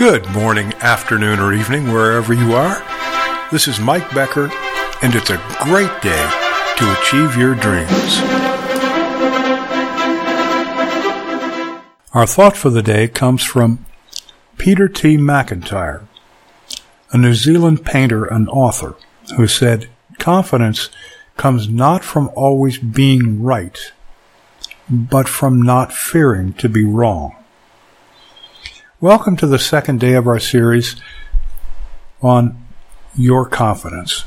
Good morning, afternoon, or evening, wherever you are. This is Mike Becker, and it's a great day to achieve your dreams. Our thought for the day comes from Peter T. McIntyre, a New Zealand painter and author, who said, Confidence comes not from always being right, but from not fearing to be wrong. Welcome to the second day of our series on your confidence.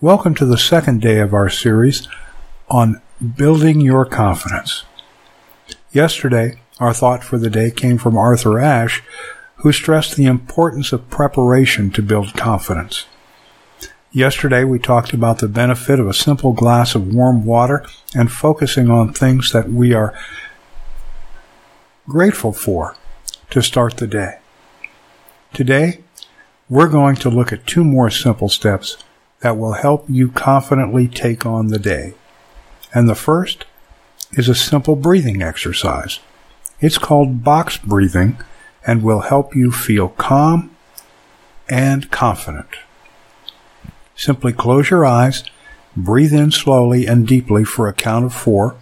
Welcome to the second day of our series on building your confidence. Yesterday, our thought for the day came from Arthur Ashe, who stressed the importance of preparation to build confidence. Yesterday we talked about the benefit of a simple glass of warm water and focusing on things that we are grateful for to start the day. Today, we're going to look at two more simple steps that will help you confidently take on the day. And the first is a simple breathing exercise. It's called box breathing and will help you feel calm and confident. Simply close your eyes, breathe in slowly and deeply for a count of four,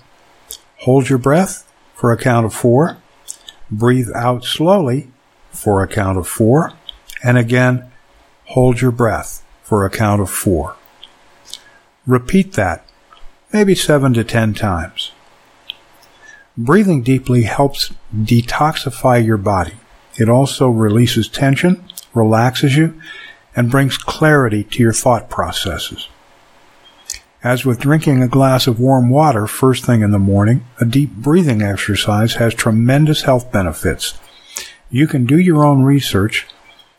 hold your breath for a count of four, breathe out slowly for a count of four, and again, hold your breath for a count of four. Repeat that, maybe seven to ten times. Breathing deeply helps detoxify your body. It also releases tension, relaxes you, and brings clarity to your thought processes. As with drinking a glass of warm water first thing in the morning, a deep breathing exercise has tremendous health benefits. You can do your own research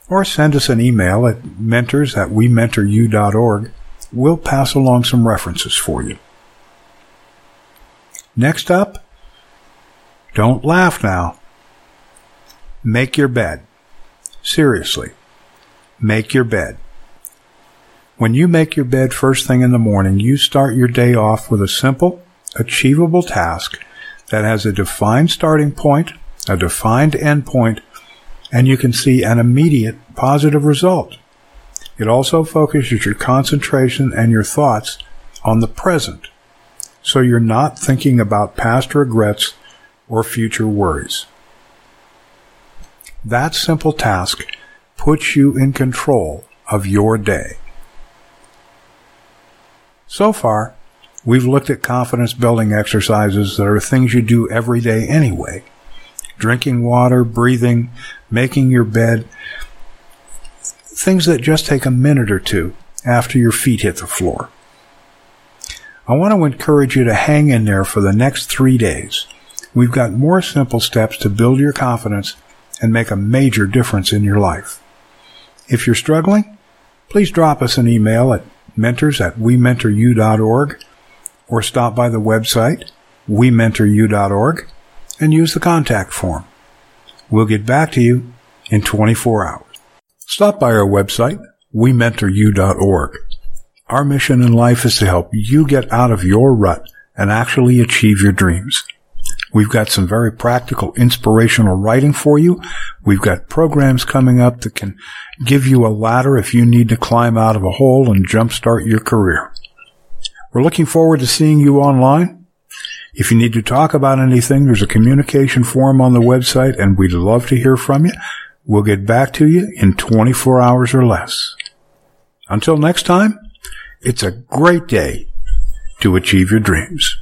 or send us an email at mentors at wementoryou.org. We'll pass along some references for you. Next up, don't laugh now. Make your bed. Seriously. Make your bed. When you make your bed first thing in the morning, you start your day off with a simple, achievable task that has a defined starting point, a defined end point, and you can see an immediate positive result. It also focuses your concentration and your thoughts on the present, so you're not thinking about past regrets or future worries. That simple task puts you in control of your day. So far, we've looked at confidence building exercises that are things you do every day anyway. Drinking water, breathing, making your bed, things that just take a minute or two after your feet hit the floor. I want to encourage you to hang in there for the next three days. We've got more simple steps to build your confidence and make a major difference in your life. If you're struggling, please drop us an email at mentors at wementoryou.org or stop by the website wementoryou.org and use the contact form. We'll get back to you in 24 hours. Stop by our website, wementoryou.org. Our mission in life is to help you get out of your rut and actually achieve your dreams. We've got some very practical, inspirational writing for you. We've got programs coming up that can give you a ladder if you need to climb out of a hole and jumpstart your career. We're looking forward to seeing you online. If you need to talk about anything, there's a communication form on the website and we'd love to hear from you. We'll get back to you in 24 hours or less. Until next time, it's a great day to achieve your dreams.